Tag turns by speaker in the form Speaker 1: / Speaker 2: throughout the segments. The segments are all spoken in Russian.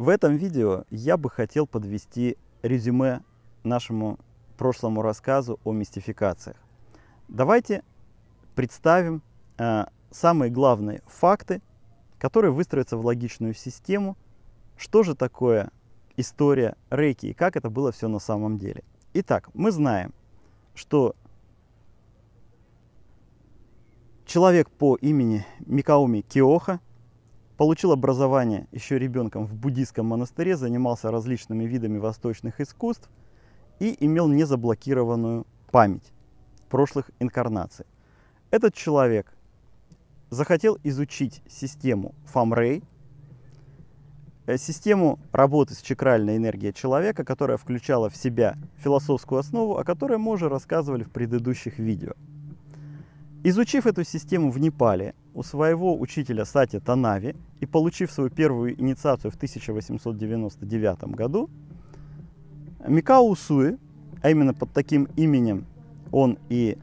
Speaker 1: В этом видео я бы хотел подвести резюме нашему прошлому рассказу о мистификациях. Давайте представим э, самые главные факты, которые выстроятся в логичную систему, что же такое история рейки и как это было все на самом деле. Итак, мы знаем, что человек по имени Микаоми Киоха получил образование еще ребенком в буддийском монастыре, занимался различными видами восточных искусств и имел незаблокированную память прошлых инкарнаций. Этот человек захотел изучить систему Фамрей, э, систему работы с чакральной энергией человека, которая включала в себя философскую основу, о которой мы уже рассказывали в предыдущих видео. Изучив эту систему в Непале у своего учителя Сати Танави и получив свою первую инициацию в 1899 году, Микао Усуи, а именно под таким именем он и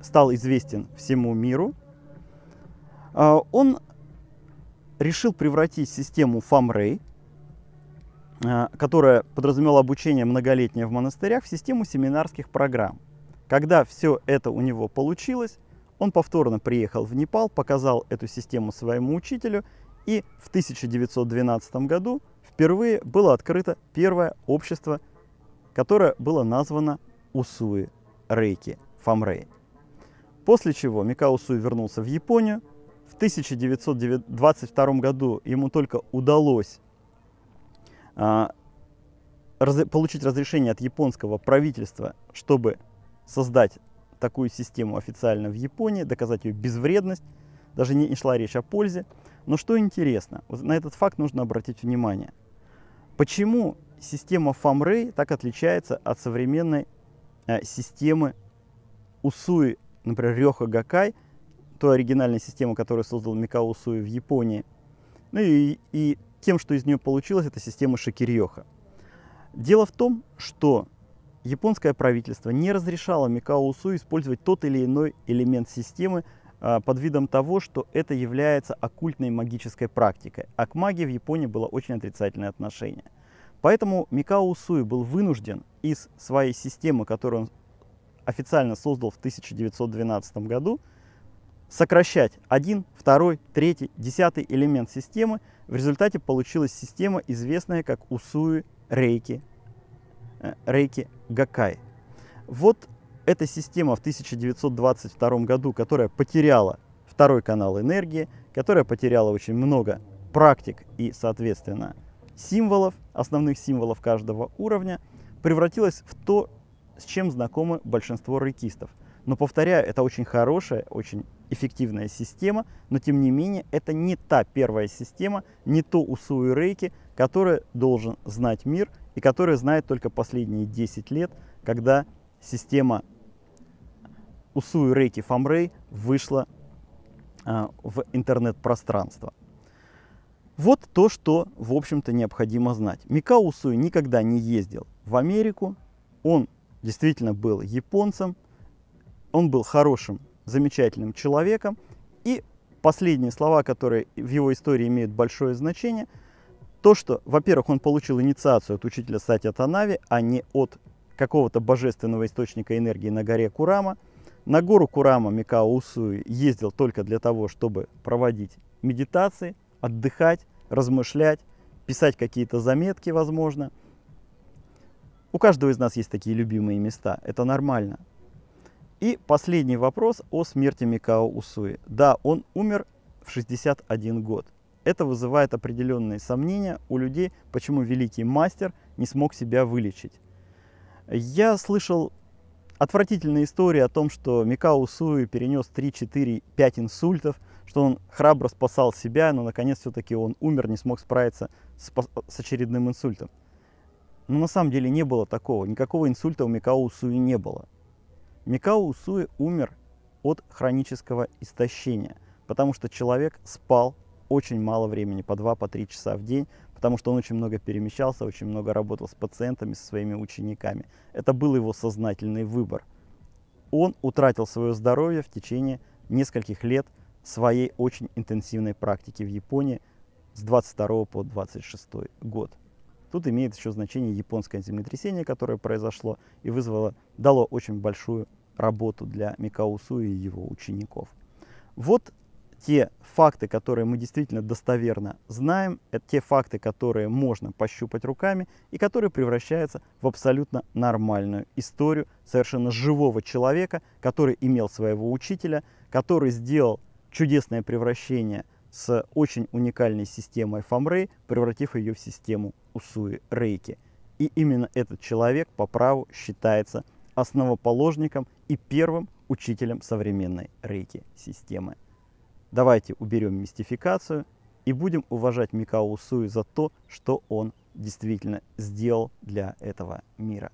Speaker 1: стал известен всему миру, а, он решил превратить систему FAMREI, а, которая подразумевала обучение многолетнее в монастырях, в систему семинарских программ. Когда все это у него получилось, он повторно приехал в Непал, показал эту систему своему учителю, и в 1912 году впервые было открыто первое общество, которое было названо Усуи Рейки Фамрей. После чего Микао Усуи вернулся в Японию. В 1922 году ему только удалось а, раз, получить разрешение от японского правительства, чтобы создать такую систему официально в Японии, доказать ее безвредность. Даже не, шла речь о пользе. Но что интересно, вот на этот факт нужно обратить внимание. Почему система FAMREI так отличается от современной э, системы Усуи, например, Рёха Гакай, той оригинальной системы, которую создал Микао Усуи в Японии. Ну и, и тем, что из нее получилось, это система Шакирьёха. Дело в том, что японское правительство не разрешало Микао Усуи использовать тот или иной элемент системы а, под видом того, что это является оккультной магической практикой. А к магии в Японии было очень отрицательное отношение. Поэтому Микао Усуи был вынужден из своей системы, которую он официально создал в 1912 году, сокращать один, второй, третий, десятый элемент системы. В результате получилась система, известная как Усуи Рейки, Рейки Гакай. Вот эта система в 1922 году, которая потеряла второй канал энергии, которая потеряла очень много практик и, соответственно, символов, основных символов каждого уровня, превратилась в то, с чем знакомы большинство рейкистов. Но повторяю, это очень хорошая, очень эффективная система, но тем не менее это не та первая система, не то Усуи Рейки, которая должен знать мир и которая знает только последние 10 лет, когда система Усуи Рейки Фамрей вышла а, в интернет-пространство. Вот то, что, в общем-то, необходимо знать. Микао Усуи никогда не ездил в Америку. Он действительно был японцем. Он был хорошим, замечательным человеком. И последние слова, которые в его истории имеют большое значение, то, что, во-первых, он получил инициацию от учителя Сатя Танави, а не от какого-то божественного источника энергии на горе Курама. На гору Курама Микао Усуи ездил только для того, чтобы проводить медитации, отдыхать, размышлять, писать какие-то заметки, возможно. У каждого из нас есть такие любимые места, это нормально. И последний вопрос о смерти Микао Усуи. Да, он умер в 61 год. Это вызывает определенные сомнения у людей, почему великий мастер не смог себя вылечить. Я слышал отвратительные истории о том, что Микао Усуи перенес 3, 4, 5 инсультов – что он храбро спасал себя, но наконец все-таки он умер, не смог справиться с, с очередным инсультом. Но на самом деле не было такого. Никакого инсульта у Микао Усуи не было. Микао Усуи умер от хронического истощения, потому что человек спал очень мало времени, по 2-3 по часа в день, потому что он очень много перемещался, очень много работал с пациентами, со своими учениками. Это был его сознательный выбор. Он утратил свое здоровье в течение нескольких лет – своей очень интенсивной практики в Японии, с 22 по 26 год. Тут имеет еще значение японское землетрясение, которое произошло и вызвало, дало очень большую работу для Микао Суи и его учеников. Вот те факты, которые мы действительно достоверно знаем, это те факты, которые можно пощупать руками и которые превращаются в абсолютно нормальную историю совершенно живого человека, который имел своего учителя, который сделал чудесное превращение с очень уникальной системой Фамрей, превратив ее в систему Усуи Рейки. И именно этот человек по праву считается основоположником и первым учителем современной рейки системы. Давайте уберем мистификацию и будем уважать Микао Усуи за то, что он действительно сделал для этого мира.